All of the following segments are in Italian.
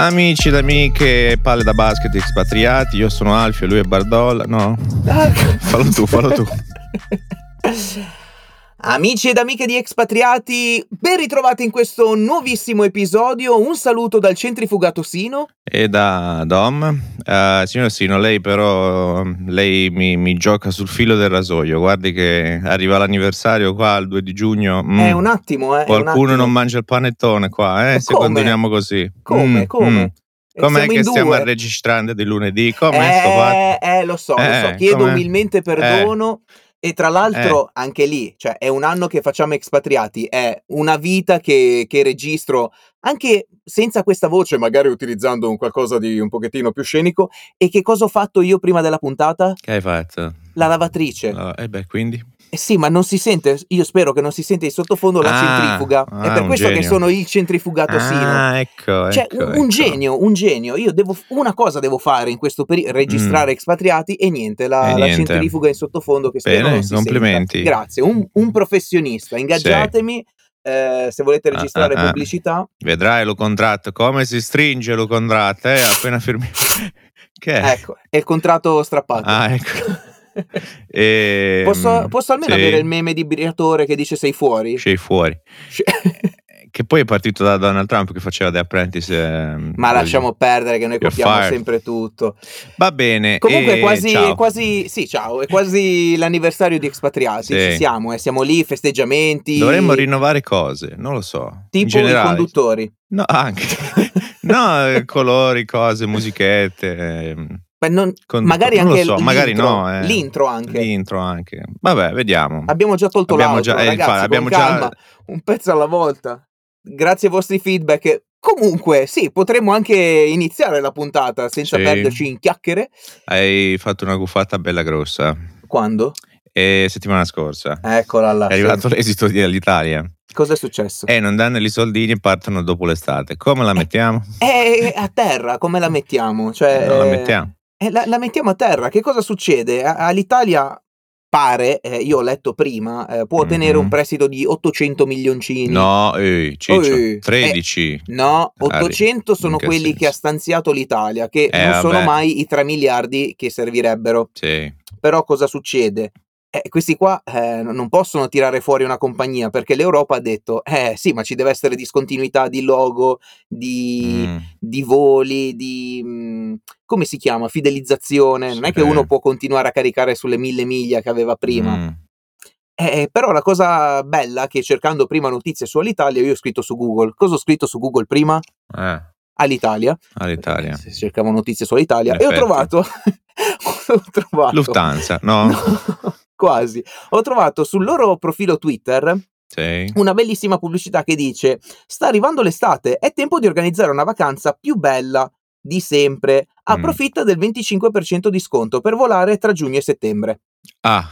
Amici ed amiche, palle da basket espatriati, io sono Alfio, lui è Bardolla. No? fallo tu, fallo tu. Amici ed amiche di Expatriati, ben ritrovati in questo nuovissimo episodio. Un saluto dal centrifugato Sino. E da Dom. Uh, signor Sino, lei però lei mi, mi, gioca sul filo del rasoio. Guardi che arriva l'anniversario qua il 2 di giugno. Mm, è un attimo, eh. Qualcuno attimo. non mangia il panettone qua, eh? Se come? continuiamo così. Come? Mm, come? Mm. Com'è che stiamo registrando di lunedì? Com'è eh? Eh, lo so, eh, lo so. Chiedo com'è? umilmente perdono. Eh. E tra l'altro, eh. anche lì, cioè, è un anno che facciamo expatriati, è una vita che, che, registro anche senza questa voce, magari utilizzando un qualcosa di un pochettino più scenico. E che cosa ho fatto io prima della puntata? Che hai fatto? La lavatrice. Uh, e beh, quindi? Eh sì, ma non si sente, io spero che non si sente in sottofondo la Ah, centrifuga. ah, è per un questo che genio. sono il centrifugato Sino. Ah, ecco, Cioè, ecco, un, ecco. genio, un genio. Io devo, una cosa devo fare in questo periodo, registrare expatriati e niente, la, Mm. E la niente. centrifuga in sottofondo che spero Bene, non si complimenti. senta. Grazie, un, un professionista, ingaggiatemi eh, se volete Ah, registrare ah, ah. pubblicità. Vedrai lo contratto, come si stringe lo contratto, eh, appena firmi. che è? Ecco, è il contratto strappato. Ah, ecco. E, Posso, posso almeno sì, avere il meme di Briatore che dice sei fuori? Sei fuori. Cioè- Che poi è partito da Donald Trump che faceva The Apprentice. ehm, Ma lasciamo perdere che noi copiamo sempre tutto. Va bene. Comunque è quasi, è quasi, sì, ciao, è quasi l'anniversario di Expatriati, Sì. ci siamo, eh, siamo lì, festeggiamenti, Dovremmo rinnovare cose, non lo so. tipo i conduttori. No, anche. no, eh, colori, cose, musichette. ehm, non- magari non lo anche so, l'intro, magari no. eh. l'intro anche. L'intro anche. Vabbè, vediamo. Abbiamo già tolto Abbiamo l'audio, già- eh, ragazzi, infatti, abbiamo con già- calma, un pezzo alla volta. Grazie ai vostri feedback. Comunque, sì, potremmo anche iniziare la puntata senza Sì. perderci in chiacchiere. Hai fatto una guffata bella grossa. Quando? E settimana scorsa Eccola là. è arrivato l'esito di- dell'Italia. Cosa è successo? E non danno i soldini e partono dopo l'estate. Come la mettiamo? È a terra, come la mettiamo? Cioè, non la eh, mettiamo. Eh, la, la mettiamo a terra. Che cosa succede? All'Italia pare, eh, io ho letto prima, eh, può ottenere Mhm. un prestito di 800 milioncini. No, ehi, Ciccio, Ehi, 13. No, Ah, 800 sono che quelli senso? che ha stanziato l'Italia, che Eh, non sono vabbè. mai i 3 miliardi che servirebbero. Sì. Però cosa succede? Eh, questi qua eh, non possono tirare fuori una compagnia perché l'Europa ha detto, eh sì, ma ci deve essere discontinuità di logo, di, Mm, di voli, di mh, come si chiama? Fidelizzazione. Non è che Sì. uno può continuare a caricare sulle mille miglia che aveva prima. mm. Eh, però la cosa bella è che cercando prima notizie su Alitalia, io ho scritto su Google. Cosa ho scritto su Google prima? Eh, all'Italia. Se cercavo notizie su Alitalia. In E ho trovato. ho trovato. Lufthansa, no? No, quasi. Ho trovato sul loro profilo Twitter Sì. una bellissima pubblicità che dice: Sta arrivando l'estate, è tempo di organizzare una vacanza più bella di sempre. Approfitta del 25% di sconto per volare tra giugno e settembre. Ah,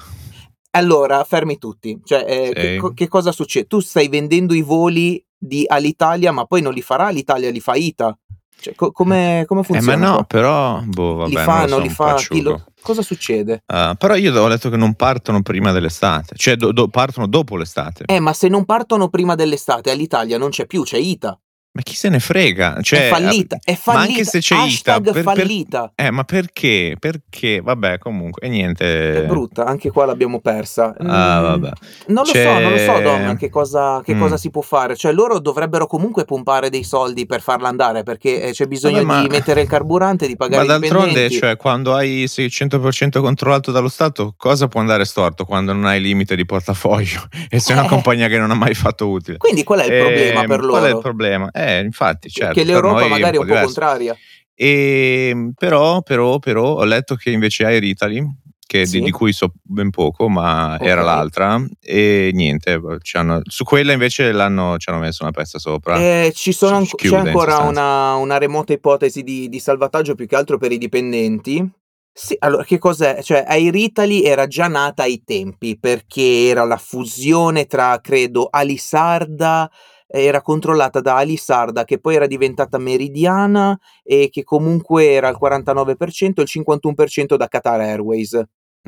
Allora, fermi tutti. Cioè, eh, Sì. che, che cosa succede? Tu stai vendendo i voli di Alitalia, ma poi non li farà Alitalia, li fa ITA. Cioè, co- come, come eh, ma funziona? no, qua? però, boh, vabbè, li fanno, li fa lo-. Cosa succede? Ah, però io ho letto che non partono prima dell'estate, cioè do- do- partono dopo l'estate. Eh, ma se non partono prima dell'estate, Alitalia non c'è più, c'è ITA. Ma chi se ne frega? Cioè, è fallita, è ma fallita. anche se c'è ITA, hashtag per- per- fallita. Eh, ma perché? Perché? Vabbè, comunque, e niente. È brutta, anche qua l'abbiamo persa. Ah, Mm, vabbè. Non lo C'è- so, non lo so, Dom, che, cosa, che Mm. cosa si può fare. Cioè, loro dovrebbero comunque pompare dei soldi per farla andare, perché eh, c'è bisogno Vabbè, ma- di mettere il carburante, di Ma pagare i d'altronde, dipendenti. cioè, quando hai sei 100% controllato dallo Stato, cosa può andare storto quando non hai limite di portafoglio e sei una Eh. compagnia che non ha mai fatto utile? Quindi qual è il problema Ehm, per loro? Qual è il problema? Eh, infatti, certo. che l'Europa magari è un po' diverso. contraria. E, però, però, però, ho letto che invece Air Italy, che Sì. di, di cui so ben poco, ma Ok. era l'altra, e niente, ci hanno- su quella invece l'hanno, ci hanno messo una pezza sopra. Eh, ci sono anco- c'è ancora una, una remota ipotesi di, di salvataggio più che altro per i dipendenti. Sì, allora che cos'è? Cioè, Air Italy era già nata ai tempi perché era la fusione tra, credo, Alisarda, era controllata da Alisarda che poi era diventata Meridiana e che comunque era al 49% e il 51% da Qatar Airways.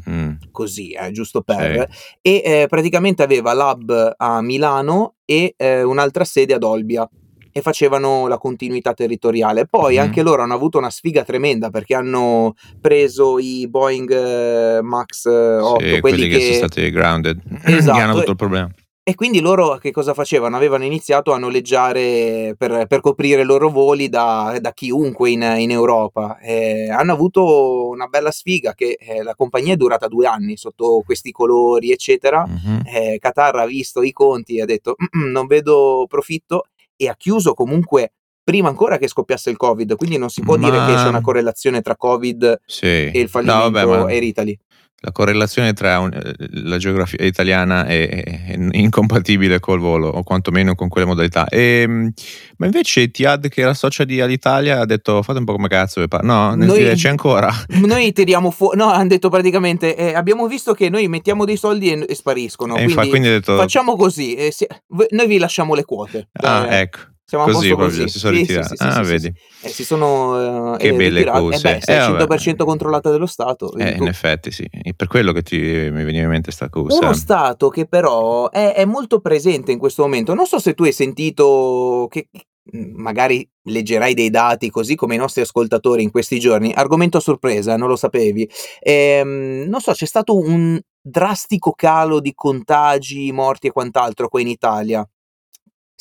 Mm, Così, eh, giusto per. E eh, praticamente aveva l'hub a Milano e eh, un'altra sede ad Olbia. E facevano la continuità territoriale. Poi Mhm. anche loro hanno avuto una sfiga tremenda perché hanno preso i Boeing eh, Max eh, 8, Sì, quelli che, sono stati grounded, che Esatto, hanno avuto il problema. E quindi loro che cosa facevano? Avevano iniziato a noleggiare per, per coprire i loro voli da, da chiunque in, in Europa. Eh, hanno avuto una bella sfiga che eh, la compagnia è durata due anni sotto questi colori, eccetera. Mhm. Eh, Qatar ha visto i conti e ha detto "Mm-mm, non vedo profitto e ha chiuso comunque prima ancora che scoppiasse il Covid. Quindi non si può dire Ma- che c'è una correlazione tra Covid Sì. e il No, fallimento vabbè, ma Air Italy. La correlazione tra un- eh, la geografia italiana è, è incompatibile col volo, o quantomeno con quelle modalità. Ehm, ma invece Etihad, che era socia di Alitalia, ha detto fate un po' come cazzo vi pare. No, Noi- c'è ancora. Noi tiriamo fuori, no, hanno detto praticamente, eh, abbiamo visto che noi mettiamo dei soldi e, e spariscono, E quindi, infa- quindi detto, facciamo così, eh, si- noi vi lasciamo le quote. ah, Eh, ecco, siamo a così così. si sono Sì, ritirati. sì, ah, vedi. Eh, si sono eh, Che eh, belle ritirati. cose. Eh beh, sei Eh, vabbè. 100% controllata dello Stato. Eh, tu- in effetti sì, è per quello che ti, mi veniva in mente sta cosa. Uno Stato che però è, è molto presente in questo momento. Non so se tu hai sentito che magari leggerai dei dati così come i nostri ascoltatori in questi giorni. Argomento a sorpresa, non lo sapevi. Ehm, non so, c'è stato un drastico calo di contagi, morti e quant'altro qua in Italia.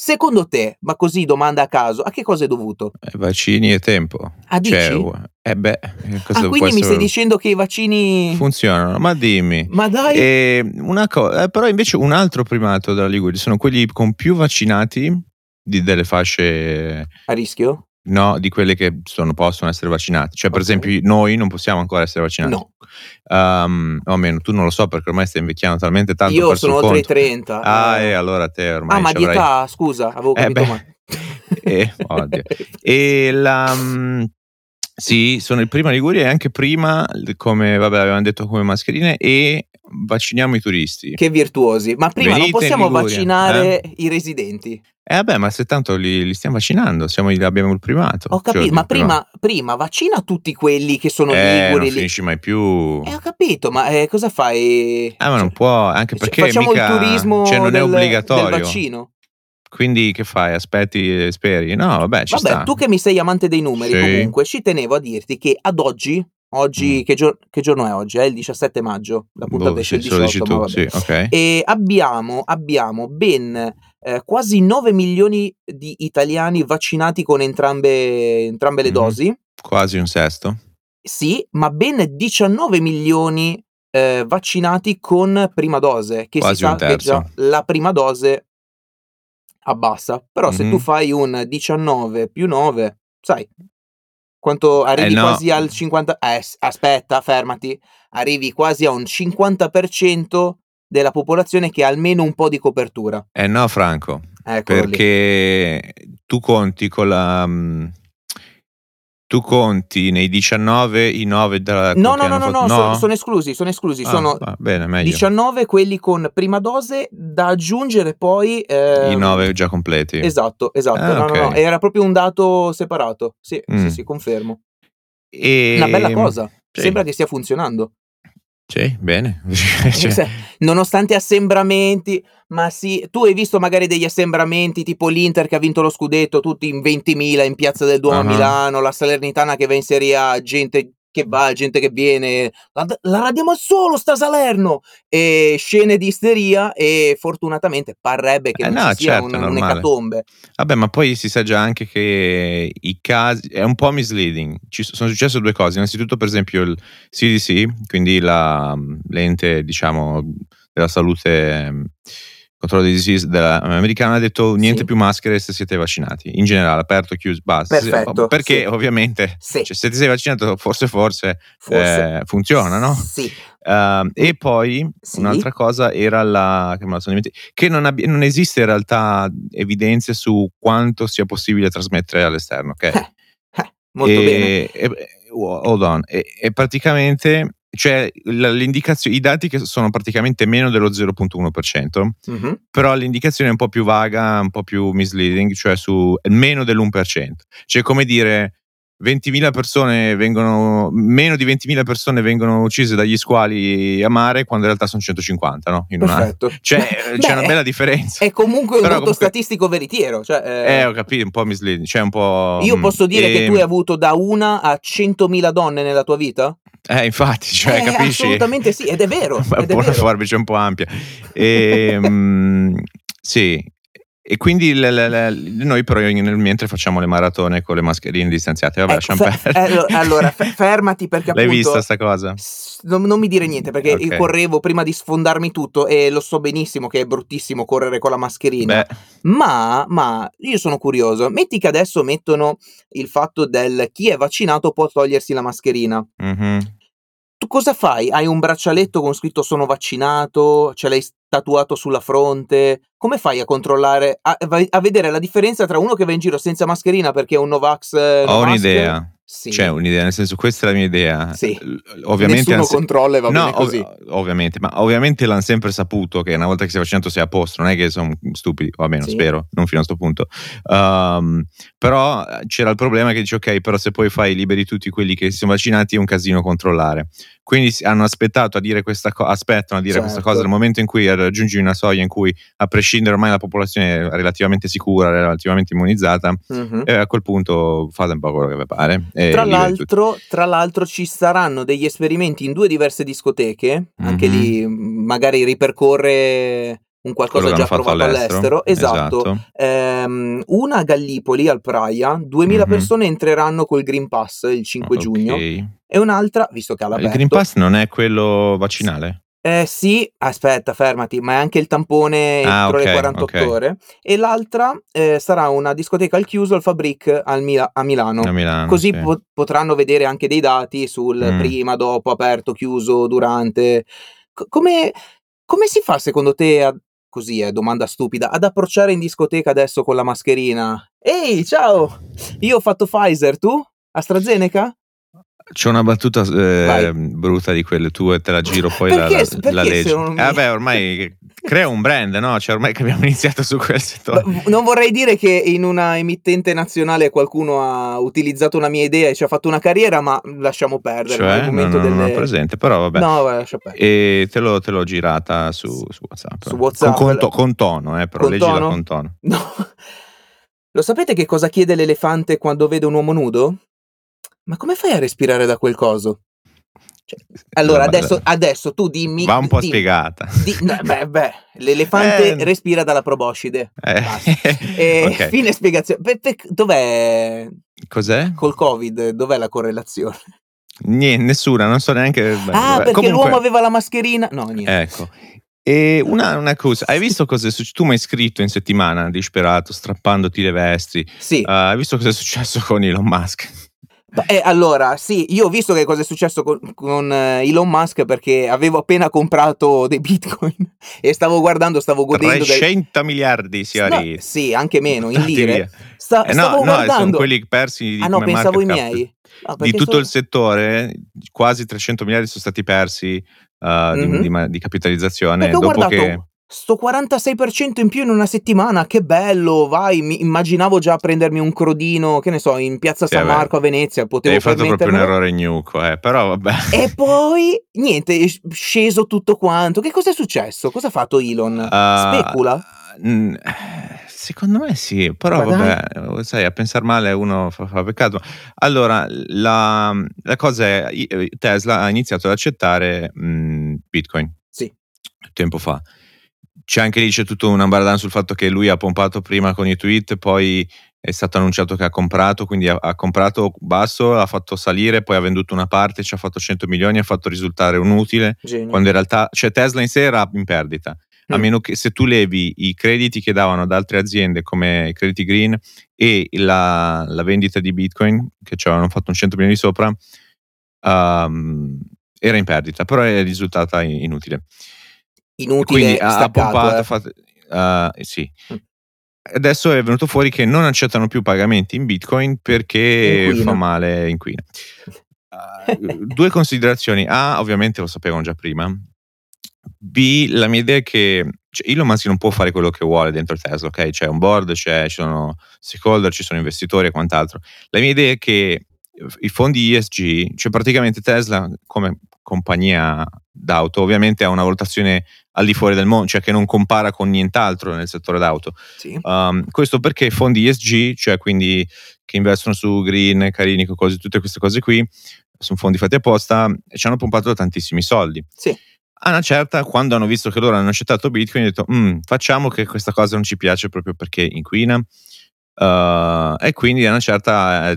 Secondo te, ma così domanda a caso, a che cosa è dovuto? Eh, vaccini e tempo. Ah, dici? Cioè, eh beh, cosa Ah, quindi mi stai dicendo che i vaccini... funzionano, ma dimmi. Ma dai... E una cosa, eh, però invece un altro primato della Liguria sono quelli con più vaccinati di delle fasce A rischio? No, di quelle che sono- possono essere vaccinate. Cioè, per esempio, noi non possiamo ancora essere vaccinati. No, Um, o almeno tu non lo so perché ormai stai invecchiando talmente tanto. ho io perso sono oltre i conto. 30. Ah, eh. e allora te ormai Ah, ma ci di avrai- età, scusa, avevo Eh, capito beh. male. Eh, oddio. E la. mm, sì, sono il prima Liguria e anche prima, come vabbè, avevamo detto come mascherine, e vacciniamo i turisti. Che virtuosi. Ma prima Venite non possiamo Liguria, vaccinare i residenti. Eh vabbè, ma se tanto li, li stiamo vaccinando, siamo, abbiamo il primato. Ho capito, Cioè, ma prima, prima vaccina tutti quelli che sono Eh, liguri. non li- finisci mai più. Eh, ho capito, ma eh, cosa fai? Eh, ma non Cioè, può, anche cioè, perché facciamo mica, il turismo cioè, non del, è obbligatorio. del vaccino. Quindi che fai? Aspetti e speri? No, vabbè, ci Vabbè, sta. tu che mi sei amante dei numeri Sì. comunque, ci tenevo a dirti che ad oggi, oggi Mm. che, gio- che giorno è oggi? È il 17 maggio, la puntata Boh, esce il sì, se lo 18, dici ma tu, vabbè. sì, ok. E abbiamo, abbiamo ben eh, quasi 9 milioni di italiani vaccinati con entrambe, entrambe le Mhm. dosi. Quasi un sesto. Sì, ma ben 19 milioni eh, vaccinati con prima dose, che Quasi si sa che già la prima dose abbassa. Però se Mhm. tu fai un 19 più 9, sai, quanto arrivi Eh, no. quasi al 50... Eh, s- aspetta, fermati. Arrivi quasi a un 50% della popolazione che ha almeno un po' di copertura. Eh no, Franco, Eccolo lì. perché tu conti con la... Tu conti nei 19 i 9 della... No, no, no, no, fatto- no, sono, sono esclusi, sono esclusi. Ah, sono va bene, meglio. 19 quelli con prima dose da aggiungere poi... I ehm, 9 già completi. Esatto, esatto. Ah, no, no, no, ok. era proprio un dato separato. Sì, Mm. sì, sì, confermo. E... Una bella cosa. sì. Sembra che stia funzionando. Sì, bene. Cioè, Se- Nonostante assembramenti, ma sì, tu hai visto magari degli assembramenti tipo l'Inter che ha vinto lo scudetto, tutti in 20.000 in Piazza del Duomo a Milano, la Salernitana che va in Serie A, gente che va, gente che viene, la, la radiamo al solo sta Salerno, e scene di isteria e fortunatamente parrebbe che Eh non no, ci sia certo, un- un'ecatombe. Vabbè, ma poi si sa già anche che i casi è un po' misleading. Ci sono successe due cose. Innanzitutto, per esempio, il CDC, quindi la, l'ente, diciamo, della salute ehm, controllo dei disease della- americana ha detto niente Sì. più maschere se siete vaccinati. In generale, aperto, chiuso, basta. Perfetto, Perché sì. ovviamente Sì. cioè, se ti sei vaccinato, forse forse, Forse. eh, funziona, no? Sì. Ehm, e poi Sì. un'altra cosa era la che, che non, abbi- non esiste in realtà evidenze su quanto sia possibile trasmettere all'esterno. ok? Eh, eh, molto bene. e, e- hold on. E, e praticamente cioè, i dati che sono praticamente meno dello 0.1%, Mhm. però l'indicazione è un po' più vaga, un po' più misleading, cioè su meno dell'1%. Cioè, come dire, 20.000 persone vengono, meno di 20.000 persone vengono uccise dagli squali a mare quando in realtà sono 150, no? In Perfetto. Cioè, Beh, c'è una bella differenza. È comunque un dato comunque... statistico veritiero. Cioè, eh... eh, ho capito, un po' misleading, cioè un po'... Io posso dire e... che tu hai avuto da una a 100.000 donne nella tua vita? Eh, infatti, cioè, eh, capisci? Assolutamente sì, ed è vero. Ed è una forbice un po' ampia. E, um, sì, e quindi le, le, le, noi però nel mentre facciamo le maratone con le mascherine distanziate. Vabbè, ecco, fe- eh, allora, f- fermati perché L'hai appunto, vista sta cosa? Non, non, mi dire niente perché okay. correvo prima di sfondarmi tutto e lo so benissimo che è bruttissimo correre con la mascherina. Ma, ma io sono curioso. Metti che adesso mettono il fatto del chi è vaccinato può togliersi la mascherina. Mm-hmm. Tu cosa fai? Hai un braccialetto con scritto sono vaccinato? Ce l'hai tatuato sulla fronte? Come fai a controllare, a, a vedere la differenza tra uno che va in giro senza mascherina perché è un Novax? Eh, Ho un'idea. Sì. C'è un'idea, nel senso, questa è la mia idea. Sì. Ovviamente Nessuno controlla e va no, bene così. Ov- ovviamente, ma ovviamente l'hanno sempre saputo che una volta che sei vaccinato sei a posto, non è che sono stupidi, o almeno sì. spero, non fino a questo punto. Um, però c'era il problema che dice, ok, però se poi fai liberi tutti quelli che si sono vaccinati è un casino controllare. Quindi hanno aspettato a dire questa cosa, aspettano a dire certo. questa cosa nel momento in cui raggiungi una soglia in cui, a prescindere ormai la popolazione è relativamente sicura, relativamente immunizzata, mm-hmm. e a quel punto fate un po' quello che vi pare. Tra l'altro, tra l'altro, ci saranno degli esperimenti in due diverse discoteche, mm-hmm. anche lì magari ripercorre un qualcosa già provato all'estero. all'estero. Esatto. esatto. Ehm, una a Gallipoli, al Praia, 2000 mm-hmm. persone entreranno col Green Pass il 5 okay. giugno e un'altra, visto che ha l'aperto... Il Green Pass non è quello vaccinale? Eh sì, aspetta, fermati, ma è anche il tampone ah, entro okay, le 48 okay. ore. E l'altra eh, sarà una discoteca al chiuso al Fabric al Mila- a Milano. A Milano Così sì. po- potranno vedere anche dei dati sul mm. prima, dopo, aperto, chiuso, durante. C- come, come si fa secondo te a, così è domanda stupida, ad approcciare in discoteca adesso con la mascherina? Ehi, ciao! Io ho fatto Pfizer, tu? AstraZeneca? C'è una battuta eh, brutta di quelle tue, te la giro poi perché, la, la, la leggi. Mi... Eh, vabbè, ormai crea un brand, no? Cioè, ormai che abbiamo iniziato su quel settore. Non vorrei dire che in una emittente nazionale qualcuno ha utilizzato una mia idea e ci ha fatto una carriera, ma lasciamo perdere. Cioè, no, no, delle... non ho presente, però vabbè. No, lascia perdere. E te, l'ho, te l'ho girata su, su WhatsApp. Su WhatsApp. Con, con, con tono, eh, però con leggila tono? con tono. No. Lo sapete che cosa chiede l'elefante quando vede un uomo nudo? Ma come fai a respirare da quel coso? Cioè, allora, adesso, adesso, tu dimmi. Va un po' dimmi, spiegata. Di, no, beh, beh, l'elefante eh, respira dalla proboscide. Eh, e okay. Fine spiegazione. Pe, pe, dov'è? Cos'è? Col Covid, dov'è la correlazione? Niente, nessuna, non so neanche. Ah, perché Comunque, l'uomo aveva la mascherina? No, niente. Ecco. E una, una, cosa, hai visto cosa è successo? Tu mi hai scritto in settimana, disperato, strappandoti le vesti. Sì. Uh, hai visto cosa è successo con Elon Musk? Eh, allora, sì, io ho visto che cosa è successo con, con uh, Elon Musk perché avevo appena comprato dei bitcoin e stavo guardando, stavo godendo 300 del... miliardi si no, Sì, anche meno, in lire. Sta, eh, no, stavo no, guardando... sono quelli persi Ah no, pensavo i miei. No, di tutto sono... il settore, quasi 300 miliardi sono stati persi uh, mm-hmm. di, di, di, capitalizzazione perché dopo che Sto 46% in più in una settimana, che bello, vai, mi immaginavo già prendermi un crodino, che ne so, in piazza San Marco a Venezia, potevo Hai fatto proprio un errore gnuco, eh, però vabbè. E poi, niente, è sceso tutto quanto. Che cosa è successo? Cosa ha fatto Elon? Uh, Specula? N- secondo me sì, però Ma vabbè, sai, a pensare male uno fa, fa peccato. Allora, la, la, cosa è, Tesla ha iniziato ad accettare mh, Bitcoin. Sì. Tempo fa c'è anche lì c'è tutto un ambaradan sul fatto che lui ha pompato prima con i tweet, poi è stato annunciato che ha comprato, quindi ha, ha comprato basso, ha fatto salire, poi ha venduto una parte, ci ha fatto 100 milioni, ha fatto risultare un utile, Genio. quando in realtà, cioè Tesla in sé era in perdita. Mm. A meno che se tu levi i crediti che davano ad altre aziende come i crediti green e la, la vendita di Bitcoin, che ci avevano fatto un 100 milioni sopra, um, era in perdita, però è risultata inutile inutile Quindi ha pompato, eh. fatto, uh, sì. Mm. Adesso è venuto fuori che non accettano più pagamenti in Bitcoin perché inquina. fa male, inquina. Uh, due considerazioni. A, ovviamente lo sapevamo già prima. B, la mia idea è che cioè, Elon Musk non può fare quello che vuole dentro Tesla, ok? C'è un board, c'è, ci sono stakeholder, ci sono investitori e quant'altro. La mia idea è che i fondi ESG, cioè praticamente Tesla come compagnia d'auto ovviamente ha una valutazione al di fuori del mondo, cioè che non compara con nient'altro nel settore d'auto. Sì. Um, questo perché i fondi ESG, cioè quindi che investono su green, carini, cose, tutte queste cose qui, sono fondi fatti apposta e ci hanno pompato tantissimi soldi. Sì. A una certa, quando hanno visto che loro hanno accettato Bitcoin, hanno detto: mm, facciamo che questa cosa non ci piace proprio perché inquina. Uh, e quindi a una certa, eh,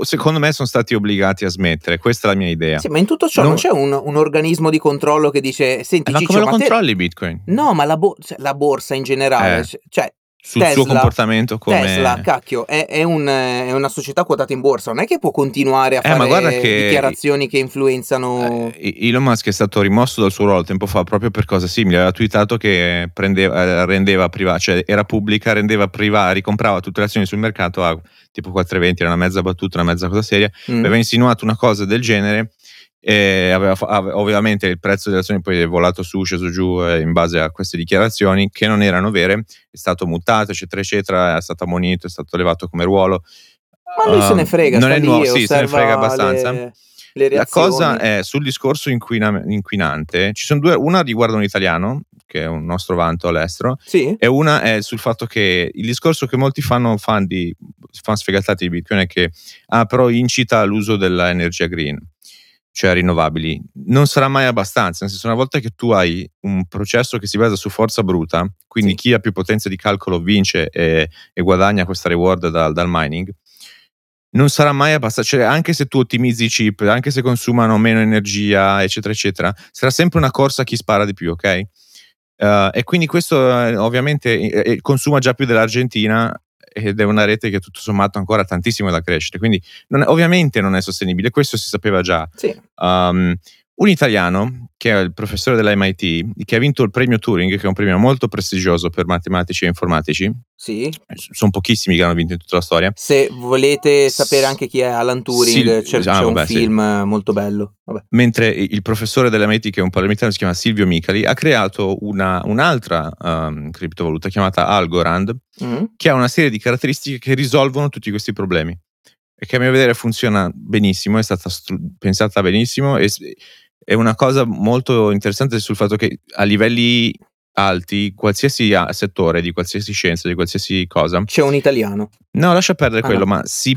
secondo me, sono stati obbligati a smettere. Questa è la mia idea. Sì, ma in tutto ciò non, non c'è un, un, organismo di controllo che dice: Senti, eh, ma Ciccio, come lo ma te... controlli Bitcoin? No, ma la, bo- cioè, la borsa in generale, Eh. cioè Sul Tesla- suo comportamento come. Tesla, cacchio, è, è un- è una società quotata in borsa, non è che può continuare a Eh, fare che- dichiarazioni che influenzano. Eh, Elon Musk è stato rimosso dal suo ruolo tempo fa proprio per cose simili. Aveva twittato che prendeva, eh, rendeva privata, cioè era pubblica, rendeva privata, ricomprava tutte le azioni sul mercato a tipo 4,20, era una mezza battuta, una mezza cosa seria. Mm. Aveva insinuato una cosa del genere. E aveva fa- ave- ovviamente il prezzo delle azioni poi è volato su, sceso giù eh, in base a queste dichiarazioni che non erano vere, è stato mutato, eccetera, eccetera, è stato ammonito, è stato levato come ruolo. Ma lui se ne Um, frega, non è nuovo, sì, se ne frega abbastanza. Le, le La cosa è sul discorso inquina- inquinante, ci sono due, una riguarda un italiano, che è un nostro vanto all'estero, Sì? e una è sul fatto che il discorso che molti fanno, fan, di, fan sfegatati di Bitcoin è che ah, però incita all'uso dell'energia green, cioè rinnovabili. Non sarà mai abbastanza, nel senso una volta che tu hai un processo che si basa su forza bruta, quindi Sì. chi ha più potenza di calcolo vince e, e guadagna questa reward dal, dal mining, non sarà mai abbastanza, cioè anche se tu ottimizzi i chip, anche se consumano meno energia, eccetera, eccetera, sarà sempre una corsa a chi spara di più, ok? Eh, e quindi questo eh, ovviamente eh, consuma già più dell'Argentina ed è una rete che tutto sommato ancora ha tantissimo da crescere, quindi non è- ovviamente non è sostenibile, questo si sapeva già. Sì. Um, un italiano che è il professore dell'MIT che ha vinto il premio Turing, che è un premio molto prestigioso per matematici e informatici, Sì. sono pochissimi che hanno vinto in tutta la storia. Se volete sapere anche chi è Alan Turing, Sì, c'è, ah, c'è un vabbè, sì. film eh, molto bello. Vabbè. mentre il professore dell'MIT, che è un palermitano, si chiama Silvio Micali, ha creato una- un'altra um, criptovaluta chiamata Algorand, Mm. che ha una serie di caratteristiche che risolvono tutti questi problemi e che a mio vedere funziona benissimo, è stata stru- pensata benissimo e è una cosa molto interessante sul fatto che a livelli alti, qualsiasi settore, di qualsiasi scienza, di qualsiasi cosa, C'è un italiano. no, lascia perdere Ah, quello, no. ma si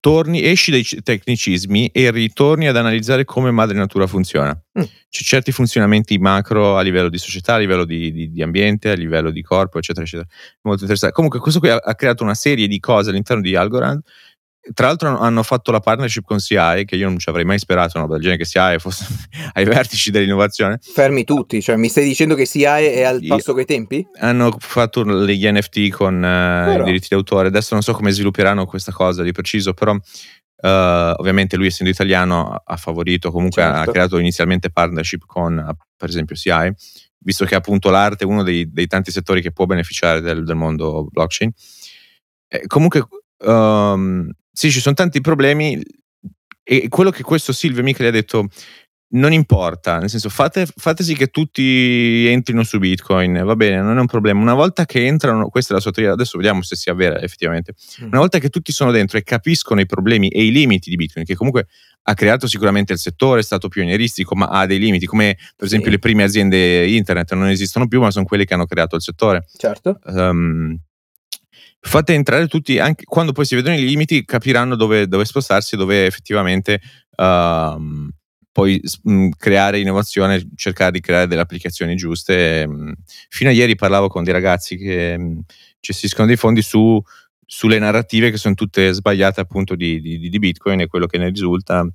torni, esci dai tecnicismi e ritorni ad analizzare come madre natura funziona. Mm. C'è certi funzionamenti macro a livello di società, a livello di, di- di ambiente, a livello di corpo, eccetera, eccetera. Molto interessante. Comunque, questo qui ha, ha creato una serie di cose all'interno di Algorand. Tra l'altro hanno- fatto la partnership con CI, che io non ci avrei mai sperato, una roba del genere, che CI fosse ai vertici dell'innovazione. Fermi tutti, cioè mi stai dicendo che CIA è al passo coi tempi? Hanno fatto gli NFT con Però. i diritti d'autore. Adesso non so come svilupperanno questa cosa di preciso, però eh, ovviamente lui essendo italiano ha- ha favorito, comunque ha Certo. creato inizialmente partnership con per esempio CI, visto che appunto l'arte è uno dei, dei tanti settori che può beneficiare del, del mondo blockchain. Eh, comunque ehm, sì, ci sono tanti problemi e quello che questo Silvio Micheli ha detto non importa, nel senso fate, fate sì che tutti entrino su Bitcoin, va bene, non è un problema. Una volta che entrano, questa è la sua teoria, adesso vediamo se sia vera effettivamente. Mm. Una volta che tutti sono dentro e capiscono i problemi e i limiti di Bitcoin, che comunque ha creato sicuramente il settore, è stato pionieristico, ma ha dei limiti, come per esempio Sì. le prime aziende internet non esistono più, ma sono quelle che hanno creato il settore. Certo. Ehm, fate entrare tutti, anche quando poi si vedono i limiti, capiranno dove, dove spostarsi, dove effettivamente ehm, poi mh, creare innovazione, cercare di creare delle applicazioni giuste. Mh, Fino a ieri parlavo con dei ragazzi che gestiscono dei fondi su, sulle narrative che sono tutte sbagliate appunto di, di- di Bitcoin e quello che ne risulta.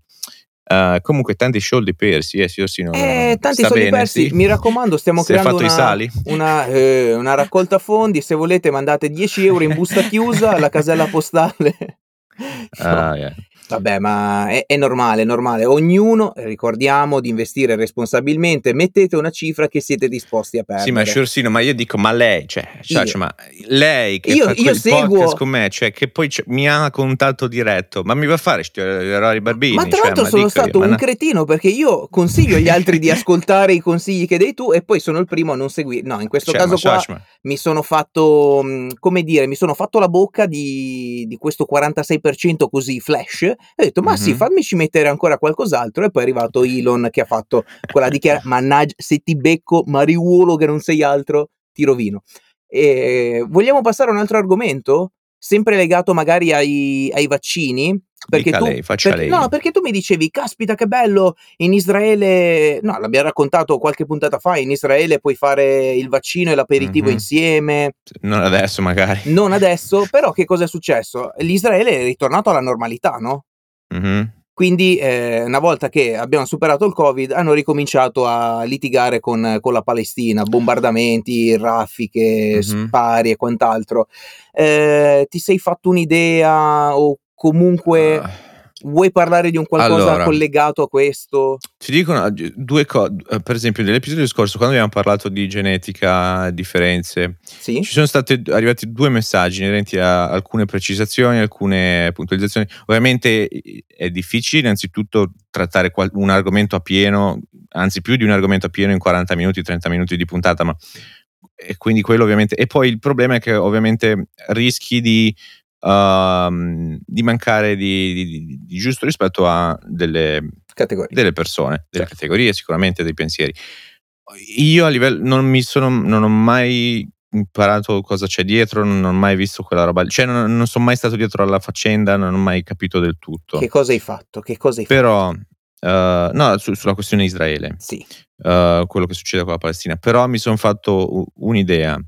Eh, comunque tanti soldi persi, eh, sì, sì, no, Eh, tanti soldi bene, persi, sì. mi raccomando, stiamo è creando una, una, eh, una raccolta fondi, se volete mandate 10 euro in busta chiusa alla casella postale. Ah, yeah. Vabbè, ma è, è normale, è normale. Ognuno, ricordiamo, di investire responsabilmente. Mettete una cifra che siete disposti a perdere. Sì, ma Sciorsino, ma io dico, ma lei, cioè, Io. cioè, ma lei che Io- fa io seguo- podcast con me, cioè, che poi c'è- mi ha contatto diretto, ma mi va a fare sti errori barbini? Ma tra cioè, l'altro sono io, stato ma un no. cretino perché io consiglio agli altri di ascoltare i consigli che dai tu e poi sono il primo a non seguire. No, in questo Cioè, caso qua mi sono fatto, come dire, mi sono fatto la bocca di di questo 46% così flash ho detto: "Ma sì, Mh-mh. fammici mettere ancora qualcos'altro", e poi è arrivato Elon che ha fatto quella dichiara "Mannaggia, se ti becco mariuolo che non sei altro, ti rovino". Ehm, vogliamo passare a un altro argomento? Sempre legato magari ai ai vaccini? Perché Dica tu lei, faccia perché lei. no, perché tu mi dicevi: "Caspita che bello, in Israele" no, l'abbiam raccontato qualche puntata fa, in Israele puoi fare il vaccino e l'aperitivo Mh-mh. insieme. Non adesso magari. Non adesso, però che cosa è successo? L'Israele è ritornato alla normalità, no? Mh-mh. Quindi, ehm, una volta che abbiamo superato il Covid, hanno ricominciato a litigare con con la Palestina, bombardamenti, raffiche, Mh-mh. spari e quant'altro. Ehm, ti sei fatto un'idea o comunque Uh, vuoi parlare di un qualcosa allora collegato a questo? ti dico una g 2 co uhm, per esempio nell'episodio scorso quando abbiamo parlato di genetica, differenze, Sì? ci sono state d arrivati 2 messaggi inerenti a alcune precisazioni, alcune puntualizzazioni. Ovviamente è difficile innanzitutto trattare un argomento a pieno, anzi più di un argomento a pieno in 40 minuti, 30 minuti di puntata, ma e quindi quello ovviamente e poi il problema è che ovviamente rischi di uhm, di mancare di di di giusto rispetto a delle Categorie. delle persone, delle Certo. categorie, sicuramente dei pensieri. Io a livel non mi sono non ho mai imparato cosa c'è dietro, non ho mai visto quella roba cioè non non son mai stato dietro alla faccenda, non ho mai capito del tutto. Che cosa hai fatto? Che cosa hai Però, uhm, no, su sulla questione Israele, Sì. uhm, quello che succede con la Palestina, però mi son fatto un'idea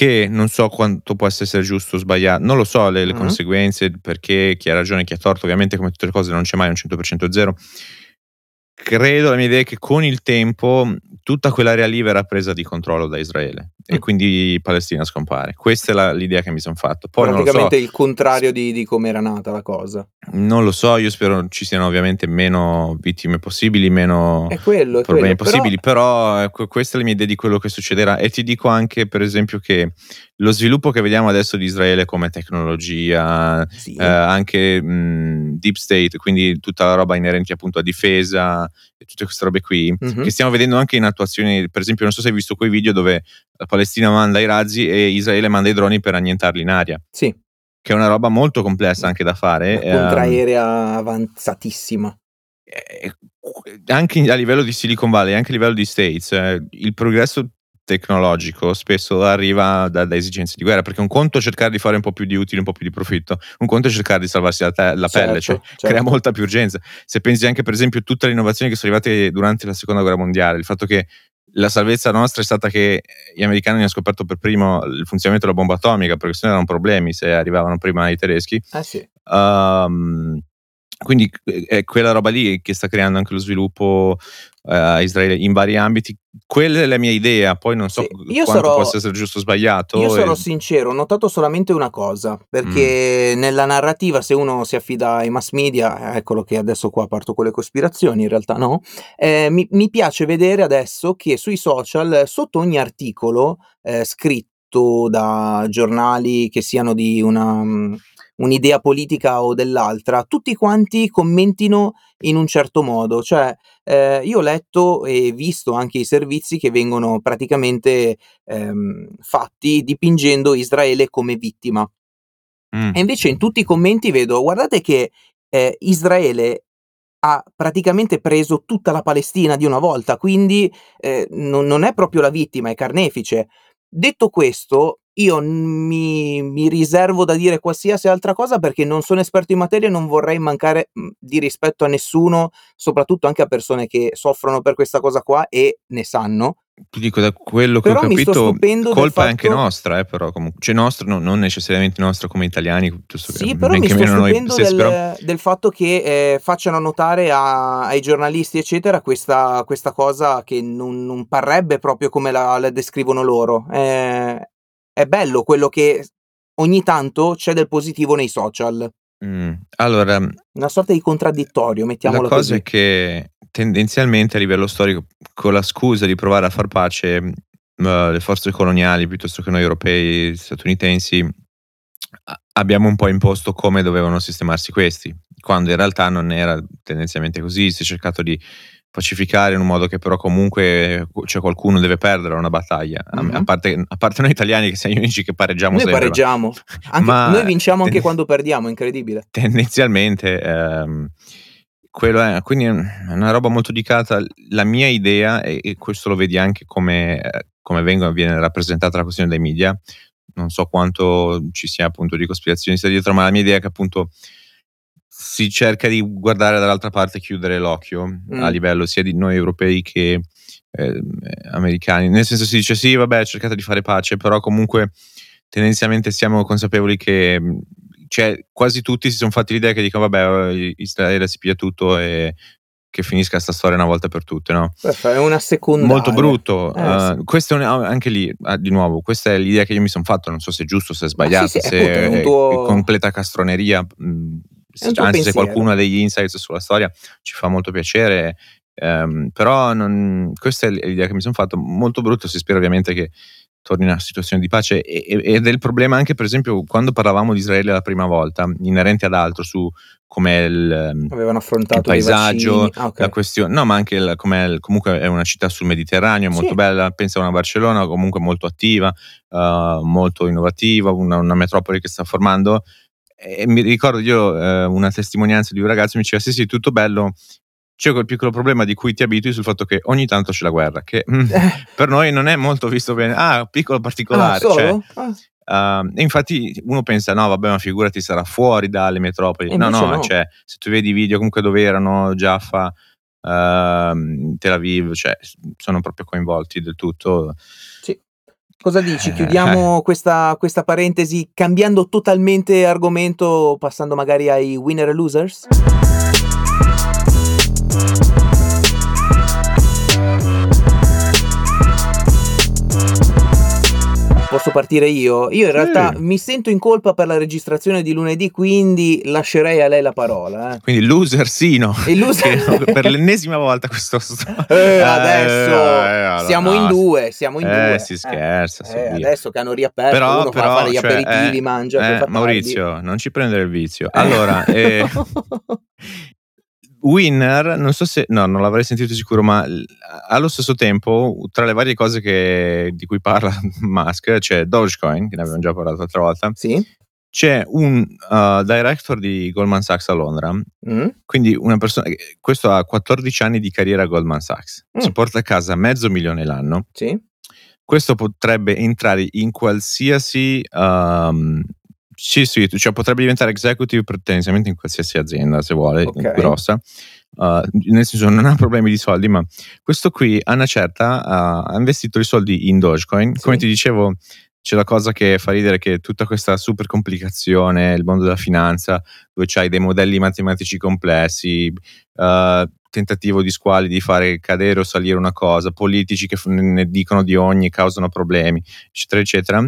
che non so quanto possa essere giusto o sbaglia non lo so le le Mh. conseguenze, perché chi ha ragione, chi ha torto, ovviamente come tutte le cose non c'è mai un 100% zero. Credo, la mia idea è che con il tempo tutta quell'area lì verrà presa di controllo da Israele e Mh. quindi Palestina scompare. Questa è la l'idea che mi son fatto. Poi non lo so Praticamente il contrario di di come era nata la cosa. non lo so, io spero ci siano ovviamente meno vittime possibili, meno È quello, è problemi quello, però possibili, però ecco questa è la mia idea di quello che succederà e ti dico anche per esempio che lo sviluppo che vediamo adesso di Israele come tecnologia, Sì. ehm, anche, mhmm, deep state, quindi tutta la roba inerente appunto a difesa e tutte queste robe qui, Mh-mh. che stiamo vedendo anche in attuazioni per esempio non so se hai visto quei video dove Palestina manda i razzi e Israele manda i droni per annientarli in aria, Sì. che è una roba molto complessa anche da fare, ehm contraerea avanzatissima. Ehm, qu anche a livello di Silicon Valley, anche a livello di States, ehm, il progresso tecnologico spesso arriva da da esigenze di guerra, perché un conto è cercare di fare un po' più di utile, un po' più di profitto, un conto è cercare di salvarsi la te la pelle, cioè Certo, crea certo. molta più urgenza. Se pensi anche per esempio a tutte le innovazioni che sono arrivate durante la seconda guerra mondiale, il fatto che la salvezza nostra è stata che gli americani hanno scoperto per primo il funzionamento della bomba atomica, perché sennò erano problemi se arrivavano prima i tedeschi. Eh sì. Uhm, quindi è è quella roba lì che sta creando anche lo sviluppo, a Israele in vari ambiti. Quella è la mia idea, poi non so Sì, io quanto sarò possa essere giusto o sbagliato io sarò e sincero, ho notato solamente una cosa, perché nella narrativa se uno si affida ai mass media, eccolo che adesso qua parto con le cospirazioni, in realtà no, ehm, mi mi piace vedere adesso che sui social, sotto ogni articolo, ehm, scritto da giornali che siano di una mhmm, un'idea politica o dell'altra, tutti quanti commentino in un certo modo. Cioè, ehm, io ho letto e visto anche i servizi che vengono praticamente, ehm, fatti dipingendo Israele come vittima. Mh. E invece in tutti i commenti vedo: "Guardate che, ehm, Israele ha praticamente preso tutta la Palestina di una volta, quindi, ehm, non non è proprio la vittima, è carnefice". Detto questo, io, mi mi riservo da dire qualsiasi altra cosa perché non sono esperto in materia e non vorrei mancare, mhmm, di rispetto a nessuno, soprattutto anche a persone che soffrono per questa cosa qua e ne sanno. Ti dico da quello che ho Però sto capito, del colpa è anche fatto nostra eh, però comu cioè nostra, no non necessariamente nostra come italiani, piuttosto che Sì, però mi sto stupendo stessi, però del del fatto che, ehm, facciano notare a ai giornalisti eccetera questa questa cosa che non non parrebbe proprio come la la descrivono loro. Ehm, è bello quello che ogni tanto c'è del positivo nei social. Mh, allora Una sorta di contraddittorio, la mettiamola cosa così. è che tendenzialmente a livello storico, con la scusa di provare a far pace, uhm, le forze coloniali piuttosto che noi europei, statunitensi, a abbiamo un po' imposto come dovevano sistemarsi questi, quando in realtà non era tendenzialmente così. Si è cercato di pacificare in un modo che però comunque cioè qualcuno deve perdere una battaglia. Mm-hmm. A, parte, a, parte, noi italiani che siamo gli unici che pareggiamo noi sempre. pareggiamo. Anche, ma noi vinciamo anche ten- quando perdiamo, incredibile. Tendenzialmente ehm, quello è, quindi è una roba molto delicata. La mia idea, e, questo lo vedi anche come, come vengono, viene rappresentata la questione dei media, non so quanto ci sia appunto di cospirazioni dietro, ma la mia idea è che appunto si cerca di guardare dall'altra parte e chiudere l'occhio mm. a livello sia di noi europei che eh, americani. Nel senso si dice sì, vabbè, cercate di fare pace, però comunque tendenzialmente siamo consapevoli che cioè, quasi tutti si sono fatti l'idea che dicono vabbè, Israele si piglia tutto e che finisca questa storia una volta per tutte, no? È una seconda. Molto brutto. Eh, uh, sì. Questo è un, anche lì, uh, di nuovo, questa è l'idea che io mi sono fatto. Non so se è giusto, se è sbagliato, sì, sì, se è, è, tuo... è, completa castroneria. Mh, mm, anzi, pensiero. se qualcuno ha degli insights sulla storia ci fa molto piacere. Um, però non, questa è l'idea che mi sono fatto. Molto brutto. Si spera ovviamente che torni una situazione di pace. ed è il problema anche, per esempio, quando parlavamo di Israele la prima volta, inerente ad altro, su come il, Avevano affrontato il paesaggio, ah, okay. la questione, no, ma anche il, come comunque è una città sul Mediterraneo, molto sì. bella. Pensa a una Barcellona, comunque molto attiva, uh, molto innovativa, una, una metropoli che sta formando e mi ricordo io eh, una testimonianza di un ragazzo mi diceva sì sì tutto bello c'è quel piccolo problema di cui ti abitui sul fatto che ogni tanto c'è la guerra che mm, eh. per noi non è molto visto bene ah piccolo particolare ah, cioè, ah. uh, infatti uno pensa no vabbè ma figurati sarà fuori dalle metropoli no no, no. Cioè, se tu vedi i video comunque dove erano Jaffa uh, Tel Aviv cioè sono proprio coinvolti del tutto sì Cosa dici? Eh, Chiudiamo eh. questa, questa parentesi cambiando totalmente argomento, passando magari ai winner e losers? Posso partire io? Io in realtà mi sento in colpa per la registrazione di lunedì, quindi lascerei a lei la parola. Eh. Quindi loser Sino. Il loser... per l'ennesima volta questo eh, adesso eh, siamo no, in due, siamo in eh, due. si scherza. Eh, adesso che hanno riaperto, però, uno però, fa fare gli cioè, aperitivi, eh, mangia. Maurizio, non ci prendere il vizio. Allora, Winner, non so se, no, non l'avrei sentito sicuro, ma allo stesso tempo, tra le varie cose che, di cui parla Musk, c'è Dogecoin, che ne abbiamo già parlato l'altra volta. Sì. C'è un uh, director di Goldman Sachs a Londra, mm. quindi una persona, questo ha 14 anni di carriera a Goldman Sachs, mm. si porta a casa mezzo milione l'anno. Sì. Questo potrebbe entrare in qualsiasi um, sì, sì, cioè potrebbe diventare executive tendenzialmente in qualsiasi azienda, se vuole, okay. grossa. Uh, nel senso non ha problemi di soldi, ma questo qui a una certa uh, ha investito i soldi in Dogecoin. Sì. Come ti dicevo, c'è la cosa che fa ridere che tutta questa super complicazione, il mondo della finanza, dove c'hai dei modelli matematici complessi, uh, tentativo di squali di fare cadere o salire una cosa, politici che ne dicono di ogni e causano problemi, eccetera, eccetera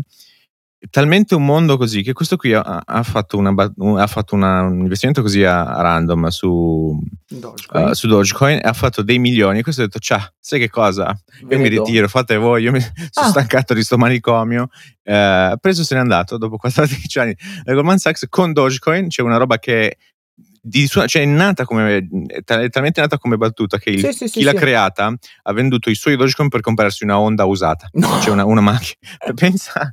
talmente un mondo così che questo qui ha, ha fatto, una, ha fatto una, un investimento così a, a random su Dogecoin. Uh, su Dogecoin e ha fatto dei milioni e questo ha detto ciao sai che cosa? Io mi ritiro fate voi io mi sono ah. stancato di sto manicomio. Eh, ha preso se n'è andato dopo 14 anni. Da Goldman Sachs con Dogecoin c'è una roba che di sua, cioè è nata come è talmente nata come battuta che il, sì, sì, chi sì, l'ha creata ha venduto i suoi Dogecoin per comprarsi una Honda usata. No. cioè una, una macchina. Pensa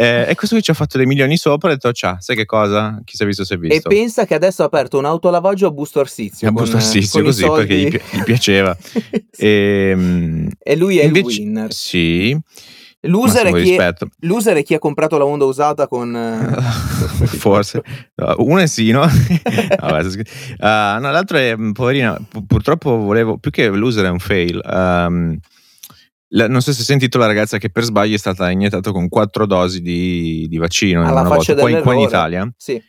eh, e questo qui ci ha fatto dei milioni sopra e ha detto, ciao, sai che cosa? Chi si è visto si è visto. E pensa che adesso ha aperto un autolavaggio a Busto Arsizio. A Busto Arsizio, così, perché gli, pi- gli piaceva. e, ehm, e, lui è invece, il winner. Sì. Loser è, chi è, loser è chi ha comprato la Honda usata con... Uh, Forse. uno è sì, no? Vabbè, uh, no, l'altro è, poverina, purtroppo volevo, più che loser è un fail. Um, la, non so se hai sentito la ragazza che per sbaglio è stata iniettata con quattro dosi di, di vaccino Alla una volta, qua, qua in Italia. Sì.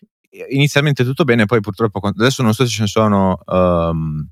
Inizialmente tutto bene, poi purtroppo adesso non so se ce ne sono um,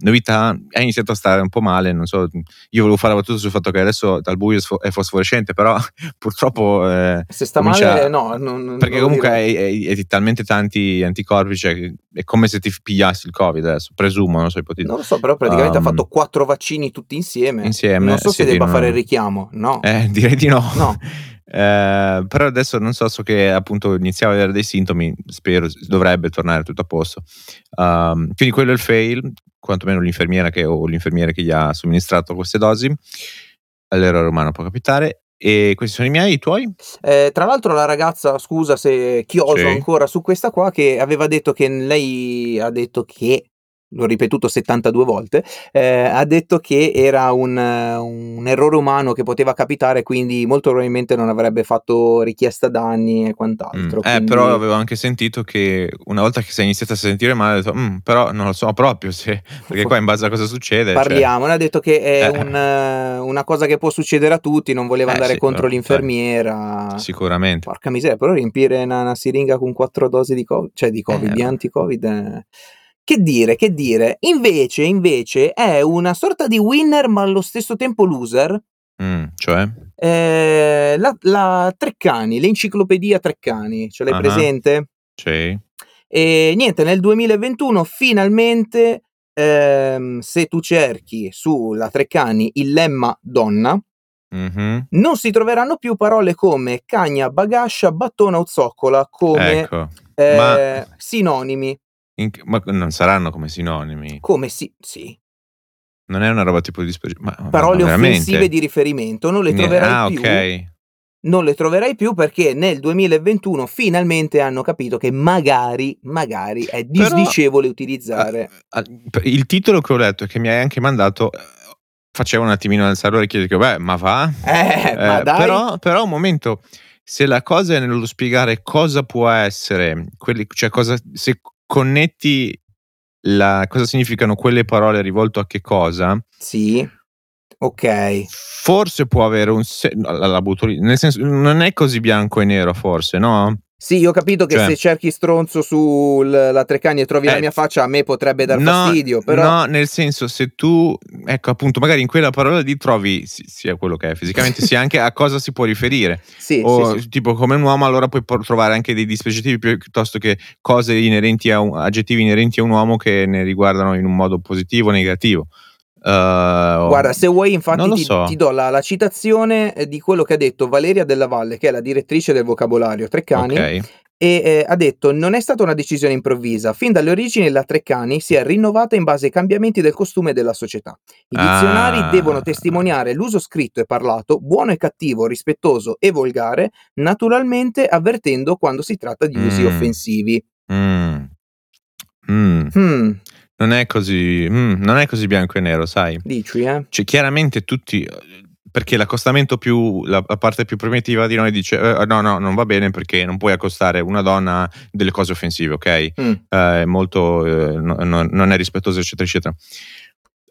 novità, ha iniziato a stare un po' male, non so, io volevo fare la battuta sul fatto che adesso dal buio è fosforescente, però purtroppo... Eh, Se sta male, no. Non, perché comunque hai, talmente tanti anticorpi, cioè è come se ti pigliassi il Covid adesso, presumo, non so, ipotizzo. Non lo so, però praticamente um, ha fatto quattro vaccini tutti insieme. Insieme. Non so se debba fare il richiamo, no. Eh, direi di no. No. Eh, però adesso non so, so che appunto iniziava a avere dei sintomi, spero dovrebbe tornare tutto a posto. Um, quindi quello è il fail, quantomeno l'infermiera che, o l'infermiere che gli ha somministrato queste dosi. All'errore umano può capitare. E questi sono i miei, i tuoi? Eh, tra l'altro la ragazza, scusa se chioso Sì. ancora su questa qua, che aveva detto che lei ha detto che, l'ho ripetuto 72 volte, eh, ha detto che era un, eh, un errore umano che poteva capitare, quindi molto probabilmente non avrebbe fatto richiesta danni e Mm. quant'altro. Eh, quindi- però avevo anche sentito che una volta che sei iniziato a sentire male, ho detto, "Mm, però non lo so proprio se, perché qua in base a cosa succede. cioè, Parliamo, ha detto che è Eh. un, eh, una cosa che può succedere a tutti, non voleva Eh, andare sì, contro però, l'infermiera. sicuramente. Porca miseria, però riempire una, una siringa con quattro dosi di Covid, cioè di Covid, Eh, di anti-Covid. eh. Che dire, che dire. Invece, invece, è una sorta di winner, ma allo stesso tempo loser. Mm, cioè? eh, la, la Treccani, l'enciclopedia Treccani, ce l'hai Ah. presente? Sì. E niente, nel 2021 finalmente, ehm, se tu cerchi sulla Treccani il lemma donna, Mhm. non si troveranno più parole come cagna, bagascia, battona o zoccola come Ecco. eh, Ma- sinonimi. In- ma non saranno come sinonimi. Come sì, sì. Non è una roba tipo di dispe- ma, ma Parole veramente? offensive di riferimento, non le Quindi- troverai ah, più. ok. Non le troverai più perché nel 2021 finalmente hanno capito che magari, magari è disdicevole utilizzare. Ah, il titolo che ho letto e che mi hai anche mandato eh, faceva un attimino alzare l'orecchio e dico, beh, ma va? Eh, ma Eh, dai. Però, però un momento, se la cosa è nello spiegare cosa può essere, quelli- cioè cosa, se connetti la, cosa significano quelle parole rivolto a che cosa, Sì. Ok. forse può avere un senso, la, la butto lì, nel senso, non è così bianco e nero forse, no? Sì, io ho capito che Cioè- se cerchi stronzo sulla Treccani e trovi la Eh, mia faccia, a me potrebbe dar no, fastidio, però No, nel senso, se tu, ecco appunto, magari in quella parola lì trovi si- sia quello che è fisicamente, sia anche a cosa si può riferire. sì, o sì, sì. tipo come un uomo, allora puoi trovare anche dei dispositivi pi- piuttosto che cose inerenti a un, aggettivi inerenti a un uomo che ne riguardano in un modo positivo o negativo. Uh, Guarda, se vuoi, infatti, ti, so. ti do la, la citazione eh, di quello che ha detto Valeria Della Valle, che è la direttrice del vocabolario Treccani, ok, e eh, ha detto: Non è stata una decisione improvvisa. Fin dalle origini la Treccani si è rinnovata in base ai cambiamenti del costume della società. I dizionari Ah. devono testimoniare l'uso scritto e parlato, buono e cattivo, rispettoso e volgare, naturalmente avvertendo quando si tratta di usi Mm. offensivi. Mm. Mm. Non è così, mm, non è così bianco e nero, sai? dici, eh? Cioè, chiaramente tutti. Perché l'accostamento più. La, la parte più primitiva di noi dice: eh, no, no, non va bene perché non puoi accostare una donna delle cose offensive, ok? Mm. Eh, è molto. eh, no- no- non è rispettoso, eccetera, eccetera.